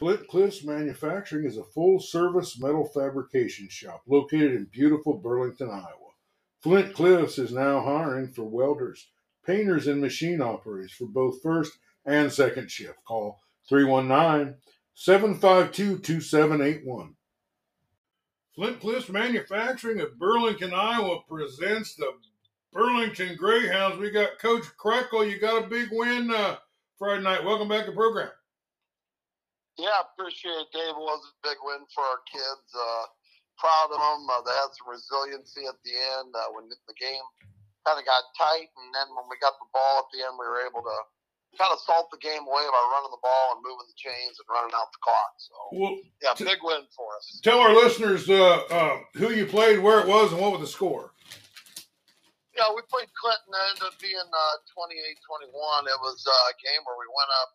Flint Cliffs Manufacturing is a full service metal fabrication shop located in beautiful Burlington, Iowa. Flint Cliffs is now hiring for welders, painters, and machine operators for both first and second shift. Call 319 752 2781. Flint Cliffs Manufacturing of Burlington, Iowa presents the Burlington Greyhounds. We got Coach Krekel. You got a big win uh, Friday night. Welcome back to the program. Yeah, appreciate it, Dave. It was a big win for our kids. Uh, proud of them. Uh, they had some resiliency at the end uh, when the game kind of got tight, and then when we got the ball at the end, we were able to kind of salt the game away by running the ball and moving the chains and running out the clock. So, well, yeah, t- big win for us. Tell our listeners uh, uh, who you played, where it was, and what was the score. Yeah, we played Clinton. It ended up being uh, 28-21. It was uh, a game where we went up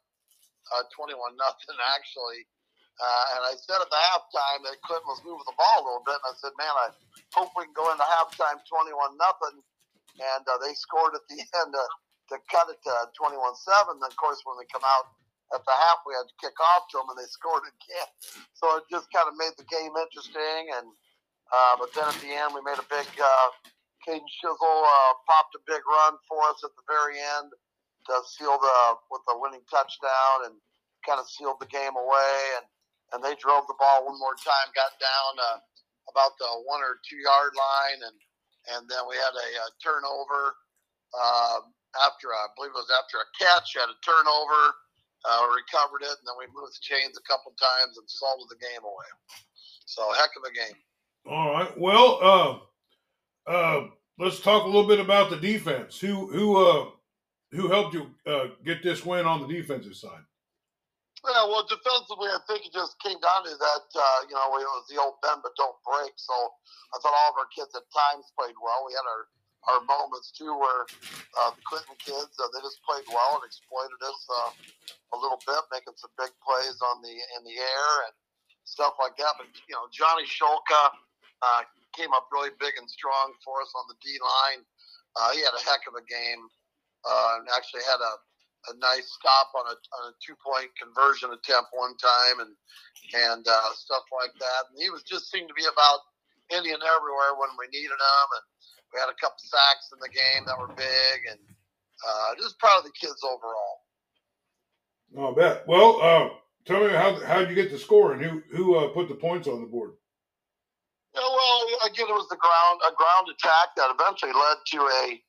uh, 21 nothing actually. Uh, and I said at the halftime that Clinton was moving the ball a little bit, and I said, "Man, I hope we can go into halftime 21 nothing." And uh, they scored at the end uh, to cut it to 21-7. Then, of course, when we come out at the half, we had to kick off to them, and they scored again. So it just kind of made the game interesting. And uh, but then at the end, we made a big. Uh, Caden Shizzle uh, popped a big run for us at the very end to seal the with the winning touchdown and kind of sealed the game away. And and they drove the ball one more time, got down uh, about the one or two yard line, and and then we had a, a turnover uh, after I believe it was after a catch, had a turnover, uh, recovered it, and then we moved the chains a couple times and salted the game away. So heck of a game. All right. Well, uh, uh, let's talk a little bit about the defense. Who who uh, who helped you uh, get this win on the defensive side? Yeah, well, defensively, I think it just came down to that. Uh, you know, it was the old bend but don't break. So I thought all of our kids at times played well. We had our our moments too, where uh, the Clinton kids uh, they just played well and exploited us uh, a little bit, making some big plays on the in the air and stuff like that. But you know, Johnny Shulka uh, came up really big and strong for us on the D line. Uh, he had a heck of a game uh, and actually had a, a nice stop on a, on a two point conversion attempt one time and and uh, stuff like that. And he was just seemed to be about Indian everywhere when we needed him. And we had a couple sacks in the game that were big. And uh, just proud of the kids overall. Oh, I bet. Well, uh, tell me how how did you get the score and who who uh, put the points on the board? Yeah, well, again, it was the ground a ground attack that eventually led to a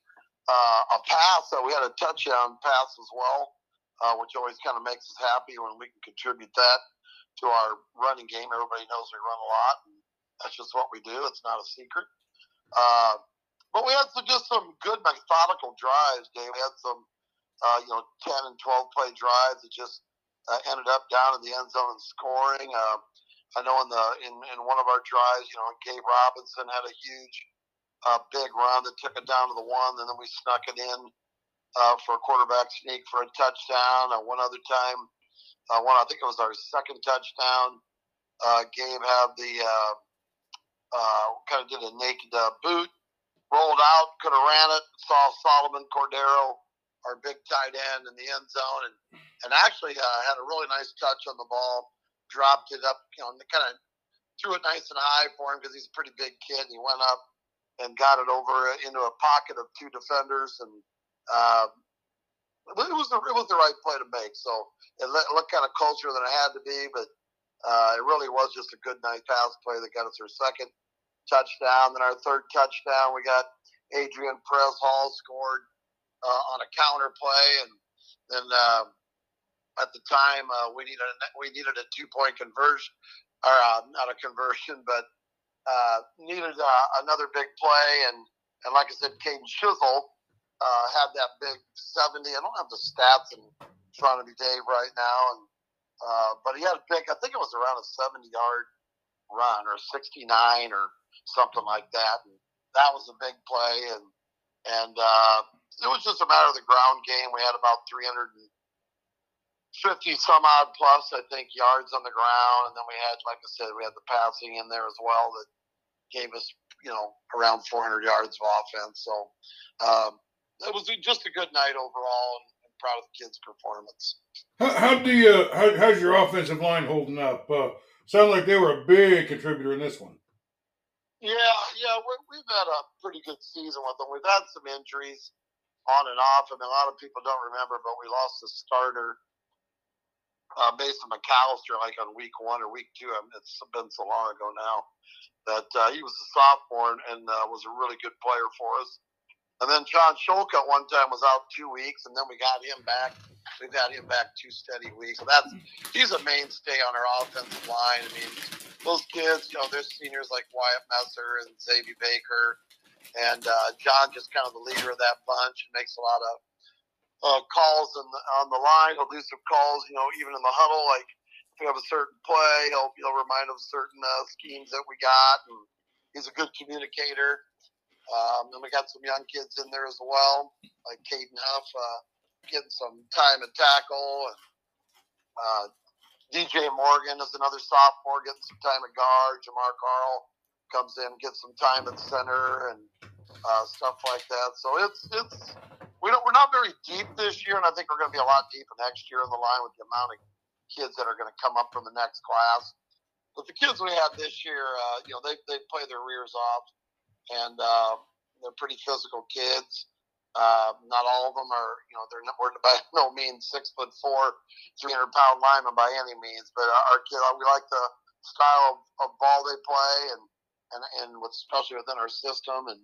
uh, a pass. So we had a touchdown pass as well, uh, which always kind of makes us happy when we can contribute that to our running game. Everybody knows we run a lot, and that's just what we do. It's not a secret. Uh, but we had some, just some good methodical drives, Dave. We had some, uh, you know, 10 and 12 play drives that just uh, ended up down in the end zone and scoring. Uh, I know in the in, in one of our drives, you know, Gabe Robinson had a huge a big run that took it down to the one, and then we snuck it in uh, for a quarterback sneak for a touchdown. Uh, one other time, uh, one I think it was our second touchdown. Uh, Gabe had the uh, uh, kind of did a naked uh, boot, rolled out, could have ran it. Saw Solomon Cordero, our big tight end, in the end zone, and and actually uh, had a really nice touch on the ball. Dropped it up, you know, kind of threw it nice and high for him because he's a pretty big kid. And he went up and got it over into a pocket of two defenders, and uh, it was the it was the right play to make. So it looked kind of closer than it had to be, but uh, it really was just a good night pass play that got us our second touchdown. Then our third touchdown, we got Adrian Perez Hall scored uh, on a counter play, and then uh, at the time uh, we needed a, we needed a two point conversion, or uh, not a conversion, but uh, needed uh, another big play, and and like I said, Caden Shizzle uh, had that big 70. I don't have the stats in front of me, Dave, right now, and uh, but he had a big. I think it was around a 70 yard run or 69 or something like that, and that was a big play, and and uh, it was just a matter of the ground game. We had about 350 some odd plus, I think, yards on the ground, and then we had, like I said, we had the passing in there as well that gave us, you know, around 400 yards of offense. So um, it was just a good night overall, and proud of the kids' performance. How, how do you how, how's your offensive line holding up? Uh, sound like they were a big contributor in this one. Yeah, yeah, we, have had a pretty good season with them. We've had some injuries on and off. I mean, a lot of people don't remember, but we lost the starter, uh, Mason McAllister, like on week one or week two. I mean, it's been so long ago now that uh, he was a sophomore and uh, was a really good player for us. And then John Scholk at one time was out two weeks, and then we got him back. We've had him back two steady weeks. So that's he's a mainstay on our offensive line. I mean, those kids, you know, they're seniors like Wyatt Messer and Xavier Baker, and uh, John just kind of the leader of that bunch and makes a lot of uh, calls on the, on the line. Some calls, you know, even in the huddle, like if we have a certain play, he'll he'll remind of certain uh, schemes that we got, and he's a good communicator. Um, and we got some young kids in there as well, like Caden Huff, uh, getting some time at tackle. And uh, DJ Morgan is another sophomore, getting some time at guard. Jamar Carl comes in, gets some time at center, and uh, stuff like that. So it's it's we don't we're not very deep this year, and I think we're going to be a lot deeper next year in the line with the amount of kids that are going to come up from the next class. But the kids we had this year, uh, you know, they they play their rears off and uh, they're pretty physical kids. Uh, not all of them are, you know, they're we're by no means six foot four, 300 pound linemen by any means, but our kid, we like the style of, of ball they play and, and, and especially within our system and,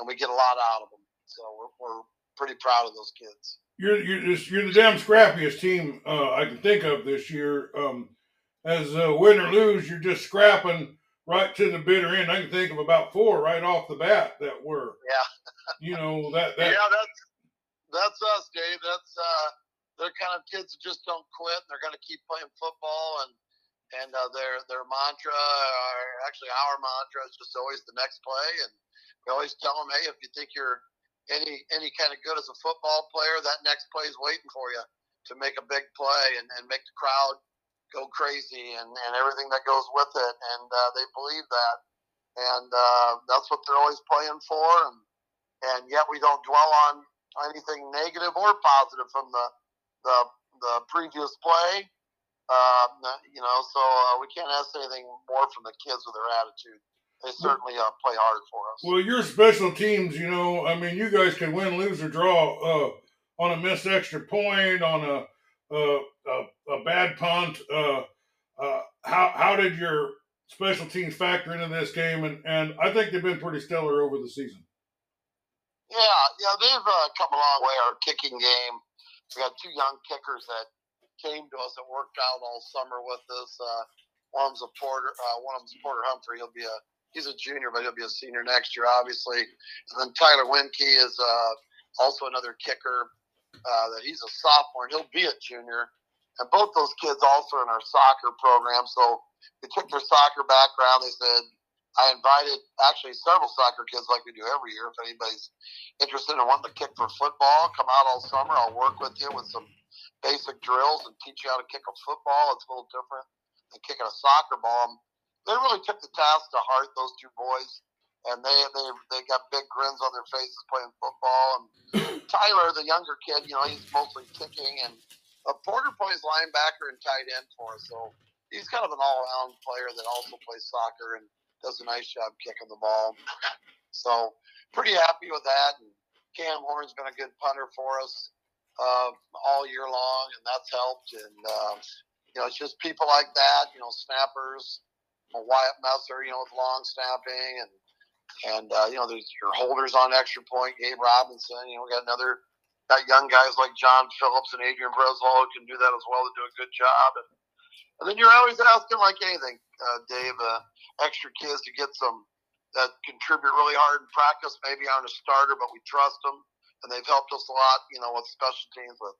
and we get a lot out of them. So we're, we're pretty proud of those kids. You're, you're, just, you're the damn scrappiest team uh, I can think of this year. Um, as uh, win or lose, you're just scrapping right to the bitter end. I can think of about four right off the bat that were. Yeah. you know that. that yeah, that's that's us, Dave. That's uh, they're kind of kids that just don't quit. And they're going to keep playing football, and and uh, their their mantra, or actually our mantra, is just always the next play. And we always tell them, hey, if you think you're any any kind of good as a football player, that next play is waiting for you to make a big play and, and make the crowd go crazy and, and everything that goes with it. And uh, they believe that. And uh, that's what they're always playing for. And, and yet we don't dwell on anything negative or positive from the, the, the previous play. Uh, you know, so uh, we can't ask anything more from the kids with their attitude. They certainly uh, play hard for us. Well, your special teams, you know, I mean, you guys can win, lose, or draw uh, on a missed extra point, on a uh, a, a, bad punt. Uh, uh, how how did your special teams factor into this game? And, and I think they've been pretty stellar over the season. Yeah, yeah, they've uh, come a long way. Our kicking game, we got two young kickers that came to us that worked out all summer with us. Uh, one of them's a Porter, uh, one of them's Porter Humphrey. He'll be a he's a junior, but he'll be a senior next year, obviously. And then Tyler Winke is uh, also another kicker uh, that he's a sophomore and he'll be a junior. And both those kids also in our soccer program. So they took their soccer background. They said, I invited actually several soccer kids like we do every year. If anybody's interested in wanting to kick for football, come out all summer. I'll work with you with some basic drills and teach you how to kick a football. It's a little different than kicking a soccer ball. They really took the task to heart, those two boys and they they they got big grins on their faces playing football. And Tyler, the younger kid, you know, he's mostly kicking, and uh, Porter plays linebacker and tight end for us. So he's kind of an all-around player that also plays soccer and does a nice job kicking the ball. So pretty happy with that. And Cam Horn's been a good punter for us uh, all year long, and that's helped. And uh, you know, it's just people like that, you know, snappers. Wyatt Messer, you know, with long snapping, and and uh, you know, there's your holders on extra point, Gabe Robinson. You know, we got another got young guys like John Phillips and Adrian Breswell who can do that as well to do a good job. And, and then you're always asking, like anything, uh, Dave, uh, extra kids to get some that contribute really hard in practice. Maybe aren't a starter, but we trust them, and they've helped us a lot. You know, with special teams, with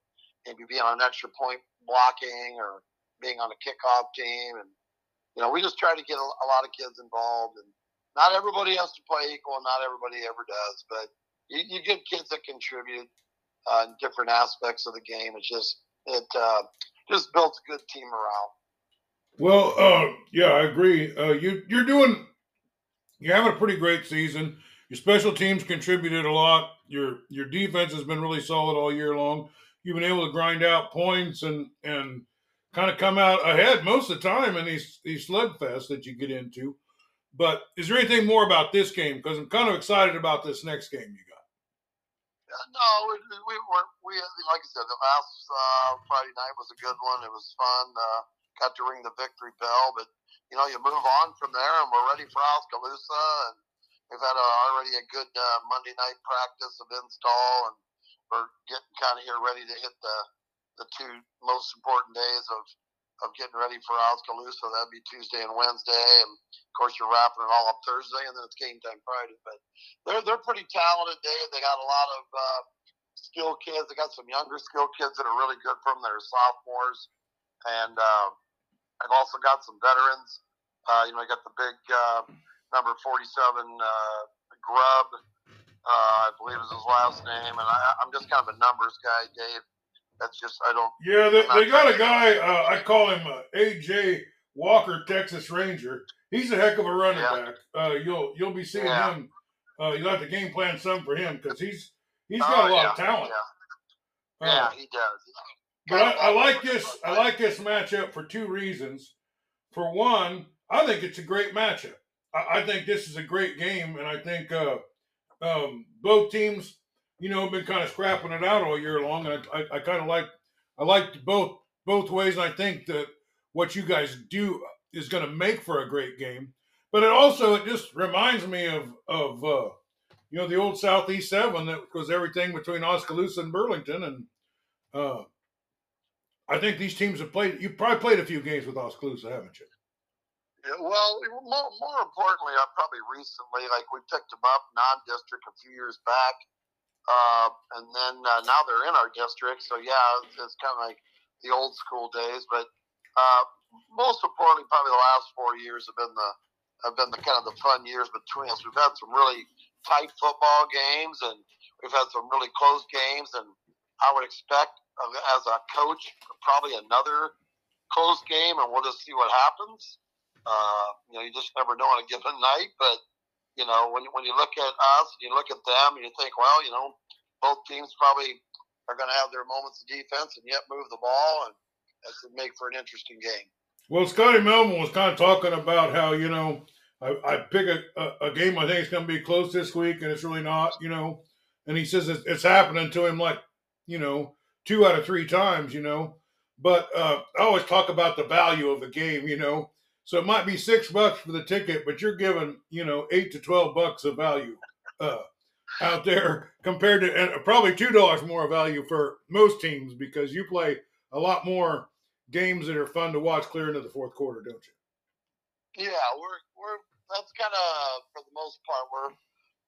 maybe being on an extra point blocking or being on a kickoff team, and you know, we just try to get a, a lot of kids involved and not everybody has to play equal, and not everybody ever does. But you, you get kids that contribute uh, in different aspects of the game. It's just it uh, just builds a good team morale. Well, uh, yeah, I agree. Uh, you you're doing you're having a pretty great season. Your special teams contributed a lot. Your your defense has been really solid all year long. you've been able to grind out points and and kind of come out ahead most of the time in these these slugfests that you get into. But is there anything more about this game? Because I'm kind of excited about this next game you got. Uh, no, we, we we like I said, the last uh, Friday night was a good one. It was fun. Uh, got to ring the victory bell, but you know you move on from there, and we're ready for Oskaloosa, and we've had a, already a good uh, Monday night practice of install, and we're getting kind of here ready to hit the the two most important days of of getting ready for Oskaloosa. That'd be Tuesday and Wednesday, and of course you're wrapping it all up Thursday, and then it's game time Friday. But they're they're pretty talented. They they got a lot of uh, skilled kids. They got some younger skilled kids that are really good from their sophomores, and uh, I've also got some veterans. Uh, you know, I got the big uh, number 47 uh, Grubb. Uh, I believe is his last name, and I, I'm just kind of a numbers guy, Dave that's just I don't. Yeah, they, they got a guy. Uh, I call him uh, AJ Walker, Texas Ranger. He's a heck of a running yeah. back. Uh, you'll you'll be seeing yeah. him. Uh, you'll have to game plan some for him because he's he's got oh, a lot yeah, of talent. Yeah, uh, yeah he does. But I, I like this. I like this matchup for two reasons. For one, I think it's a great matchup. I, I think this is a great game, and I think uh, um, both teams you know, been kind of scrapping it out all year long. And I, I, I kind of like, I like both both ways. And I think that what you guys do is going to make for a great game. But it also it just reminds me of of uh, you know the old Southeast Seven that was everything between Oskaloosa and Burlington, and uh, I think these teams have played. You probably played a few games with Oskaloosa, haven't you? Well, more, more importantly, I probably recently, like we picked them up non-district a few years back, uh, and then uh, now they're in our district. So yeah, it's, it's kind of like the old school days. But uh, most importantly, probably the last four years have been the have been the kind of the fun years between us. We've had some really tight football games, and we've had some really close games. And I would expect, uh, as a coach, probably another close game, and we'll just see what happens. Uh, you know, you just never know on a given night, but you know, when when you look at us, you look at them, and you think, well, you know, both teams probably are going to have their moments of defense and yet move the ball, and that should make for an interesting game. Well, Scotty Melvin was kind of talking about how you know I, I pick a, a, a, game I think it's going to be close this week, and it's really not, you know. And he says it's, it's happening to him like you know two out of three times, you know. But uh, I always talk about the value of the game, you know. So it might be six bucks for the ticket, but you're giving, you know, eight to 12 bucks of value uh, out there compared to, and probably $2 more value for most teams because you play a lot more games that are fun to watch clear into the fourth quarter, don't you? Yeah, we're, we're, that's kind of, for the most part, we're,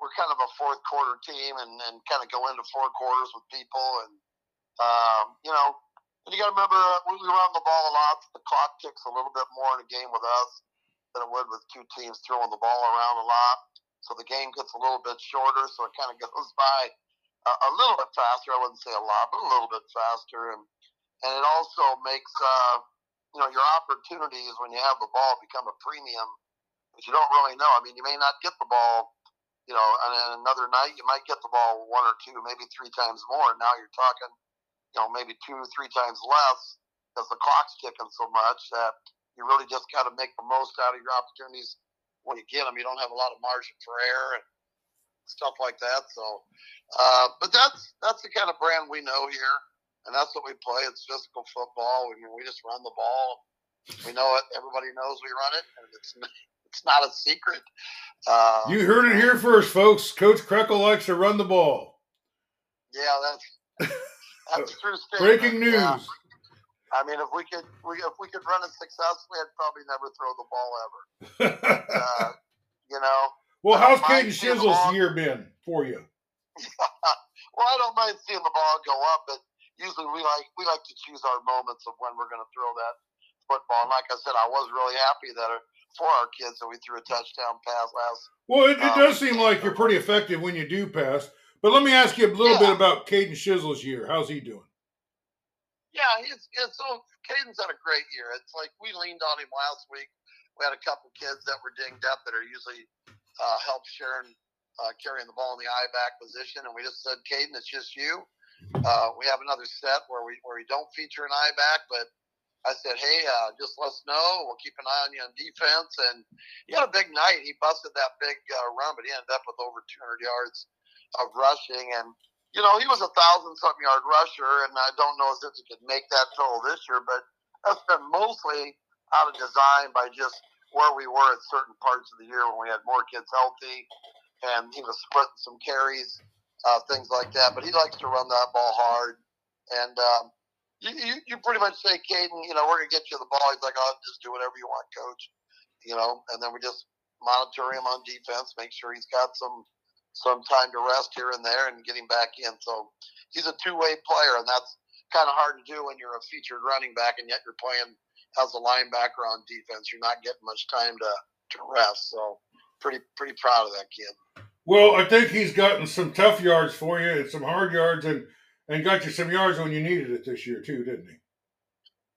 we're kind of a fourth quarter team and, and kind of go into four quarters with people. And, um, you know, and you got to remember, uh, we run the ball a lot. The clock ticks a little bit more in a game with us than it would with two teams throwing the ball around a lot. So the game gets a little bit shorter, so it kind of goes by a, a little bit faster. I wouldn't say a lot, but a little bit faster. And and it also makes uh, you know your opportunities when you have the ball become a premium, but you don't really know. I mean, you may not get the ball. You know, and another night you might get the ball one or two, maybe three times more. And now you're talking you know, maybe two, three times less because the clock's ticking so much that you really just got to make the most out of your opportunities when you get them. You don't have a lot of margin for error and stuff like that. So, uh, but that's that's the kind of brand we know here, and that's what we play. It's physical football. We, we just run the ball. We know it. Everybody knows we run it, and it's it's not a secret. Uh, you heard it here first, folks. Coach Krekel likes to run the ball. Yeah, that's That's true statement. Breaking news. Yeah. I mean, if we could, we, if we could run it successfully, I'd probably never throw the ball ever. uh, you know. Well, how's Caden Shizzle's year been for you? well, I don't mind seeing the ball go up, but usually we like we like to choose our moments of when we're going to throw that football. And like I said, I was really happy that uh, for our kids that we threw a touchdown pass last. Well, it, it um, does seem like you're pretty effective when you do pass. But let me ask you a little yeah. bit about Caden Shizzle's year. How's he doing? Yeah, he's, he's so Caden's had a great year. It's like we leaned on him last week. We had a couple kids that were dinged up that are usually uh, help Sharon uh, carrying the ball in the eye back position, and we just said, Caden, it's just you. uh, we have another set where we where we don't feature an I back, but I said, hey, uh, just let us know. We'll keep an eye on you on defense. And he had a big night. He busted that big uh, run, but he ended up with over 200 yards of rushing. And you know, he was a thousand something yard rusher, and I don't know if he could make that total this year, but that's been mostly out of design by just where we were at certain parts of the year when we had more kids healthy, and he was splitting some carries, uh, things like that. But he likes to run that ball hard, and um, you, you, you pretty much say, Caden, you know, we're gonna get you the ball. He's like, I'll just do whatever you want, coach. You know, and then we just monitor him on defense, make sure he's got some some time to rest here and there and getting back in. So he's a two way player, and that's kind of hard to do when you're a featured running back and yet you're playing as a linebacker on defense. You're not getting much time to, to rest. So pretty pretty proud of that kid. Well, I think he's gotten some tough yards for you and some hard yards and and got you some yards when you needed it this year too, didn't he?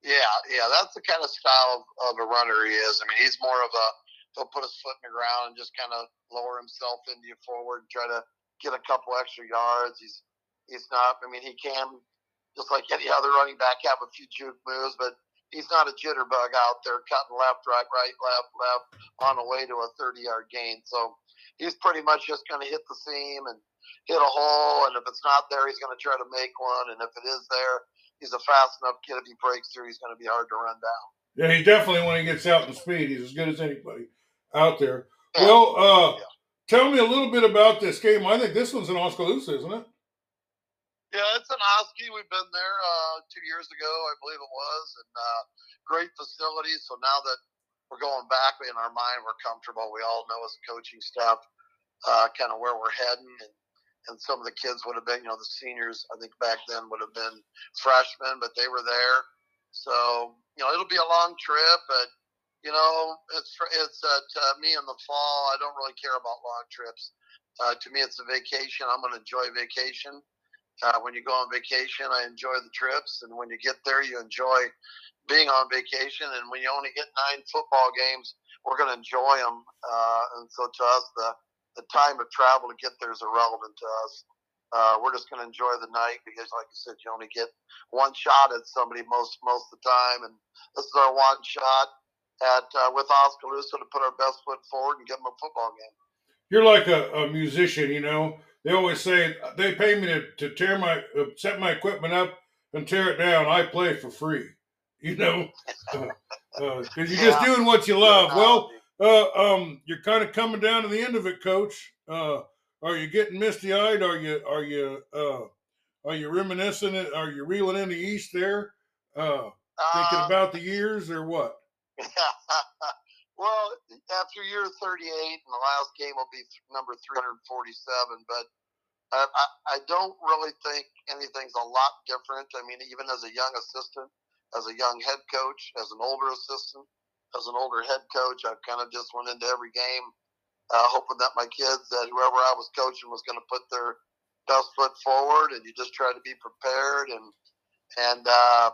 Yeah, yeah, that's the kind of style of, of a runner he is. I mean, he's more of a he'll put his foot in the ground and just kind of lower himself into you forward try to get a couple extra yards. He's he's not. I mean, he can just like any other running back have a few juke moves, but he's not a jitterbug out there cutting left, right, right, left, left on the way to a 30 yard gain. So he's pretty much just going to hit the seam and hit a hole. And if it's not there, he's going to try to make one. And if it is there, he's a fast enough kid. If he breaks through, he's going to be hard to run down. Yeah, he definitely, when he gets out in speed, he's as good as anybody out there. Yeah. Well, uh, yeah. tell me a little bit about this game. I think this one's in Oskaloosa, isn't it? Yeah, it's in Oski. We've been there uh, two years ago, I believe it was, and uh, great facilities. So now that we're going back in our mind, we're comfortable. We all know as a coaching staff uh, kind of where we're heading, and, and some of the kids would have been, you know, the seniors. I think back then would have been freshmen, but they were there. So you know, it'll be a long trip, but you know, it's it's uh, to me in the fall. I don't really care about long trips. Uh, to me, it's a vacation. I'm going to enjoy vacation. Uh, when you go on vacation, I enjoy the trips, and when you get there, you enjoy being on vacation. And when you only get nine football games, we're going to enjoy them. Uh, and so, to us, the the time of travel to get there is irrelevant to us. Uh, we're just going to enjoy the night because, like you said, you only get one shot at somebody most most of the time, and this is our one shot at uh, with Oskaloosa to put our best foot forward and get them a football game. You're like a, a musician, you know. They always say they pay me to, to tear my uh, set my equipment up and tear it down. I play for free, you know, because uh, uh you're yeah. just doing what you love. Well, uh, um, you're kind of coming down to the end of it, Coach. Uh, are you getting misty eyed? Are you are you are you reminiscing? Are you reeling in the east there? thinking about the years or what? well, after year 38, and the last game will be number 347, but I, I, I don't really think anything's a lot different. I mean, even as a young assistant, as a young head coach, as an older assistant, as an older head coach, I've kind of just went into every game uh, hoping that my kids, that whoever I was coaching, was going to put their best foot forward, and you just try to be prepared and and uh,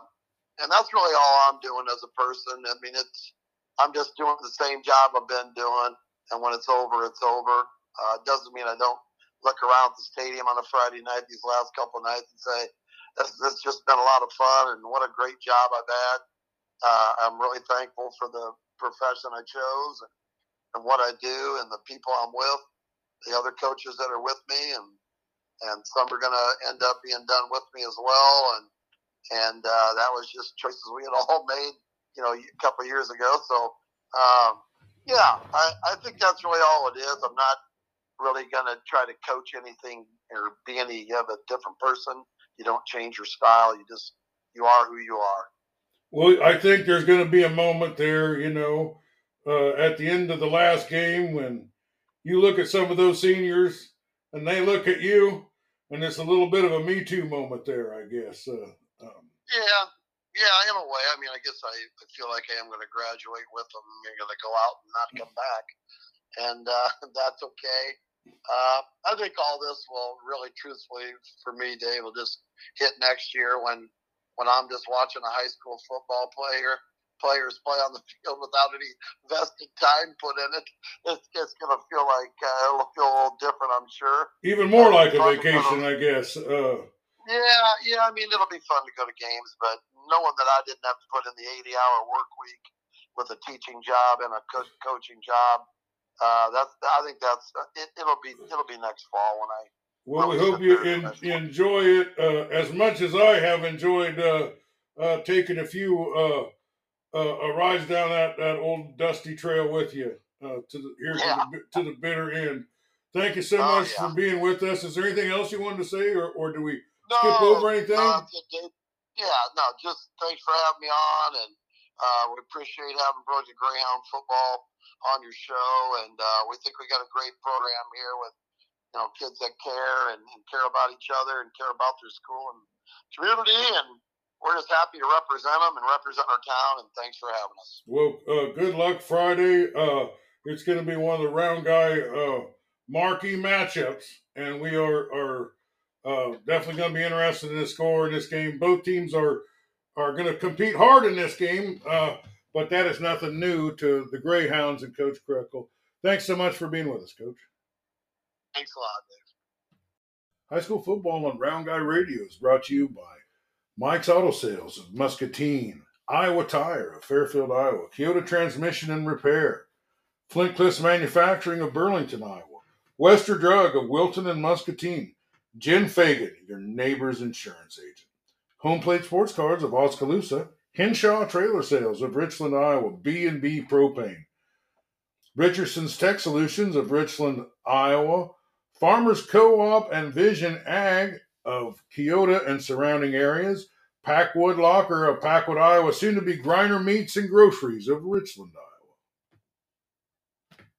and that's really all I'm doing as a person. I mean, it's I'm just doing the same job I've been doing, and when it's over, it's over. Uh, doesn't mean I don't look around the stadium on a Friday night these last couple nights and say, this, this just been a lot of fun and what a great job I've had. Uh, I'm really thankful for the profession I chose and, and what I do and the people I'm with, the other coaches that are with me, and and some are going to end up being done with me as well. And and uh, that was just choices we had all made, you know, a couple years ago. So, um, yeah, I, I think that's really all it is. I'm not really going to try to coach anything or be any of a different person. You don't change your style. You just you are who you are. Well, I think there's going to be a moment there, you know, uh, at the end of the last game when you look at some of those seniors and they look at you, and it's a little bit of a Me Too moment there, I guess. Uh, yeah, yeah, in a way. I mean, I guess I, I feel like I am going to graduate with them. I'm going to go out and not come back, and uh, that's okay. Uh, I think all this will really, truthfully, for me, Dave, will just hit next year when when I'm just watching a high school football player players play on the field without any vested time put in it. It's, it's going to feel like uh, it'll feel a little different, I'm sure. Even more like a vacation, I guess. Uh, Yeah, yeah. I mean, it'll be fun to go to games, but knowing that I didn't have to put in the 80-hour work week with a teaching job and a co- coaching job, uh, that's I think that's it, will be it'll be next fall when I. Well, we hope you in, enjoy it uh, as much as I have enjoyed uh, uh taking a few uh, uh, rides down that, that old dusty trail with you to the here yeah. to, the, to the bitter end. Thank you so oh, much yeah. for being with us. Is there anything else you wanted to say, or, or do we skip over anything? Yeah, no, just thanks for having me on, and uh, we appreciate having Project Greyhound football on your show, and uh, we think we got a great program here with you know kids that care and, and care about each other and care about their school and community, and we're just happy to represent them and represent our town. And thanks for having us. Well, uh, good luck Friday. Uh, it's going to be one of the round guy uh, marquee matchups, and we are are uh, definitely going to be interested in the score in this game. Both teams are are going to compete hard in this game, uh, but that is nothing new to the Greyhounds and Coach Krekel. Thanks so much for being with us, Coach. Thanks a lot. High school football on Round Guy Radio is brought to you by Mike's Auto Sales of Muscatine, Iowa Tire of Fairfield, Iowa, Keota Transmission and Repair, Flint Cliffs Manufacturing of Burlington, Iowa. Wester Drug of Wilton and Muscatine. Jen Fagan, your neighbor's insurance agent. Home Plate Sports Cards of Oskaloosa. Henshaw Trailer Sales of Richland, Iowa. B&B Propane. Richardson's Tech Solutions of Richland, Iowa. Farmers Co-op and Vision Ag of Keota and surrounding areas. Packwood Locker of Packwood, Iowa. Soon to be Griner Meats and Groceries of Richland, Iowa.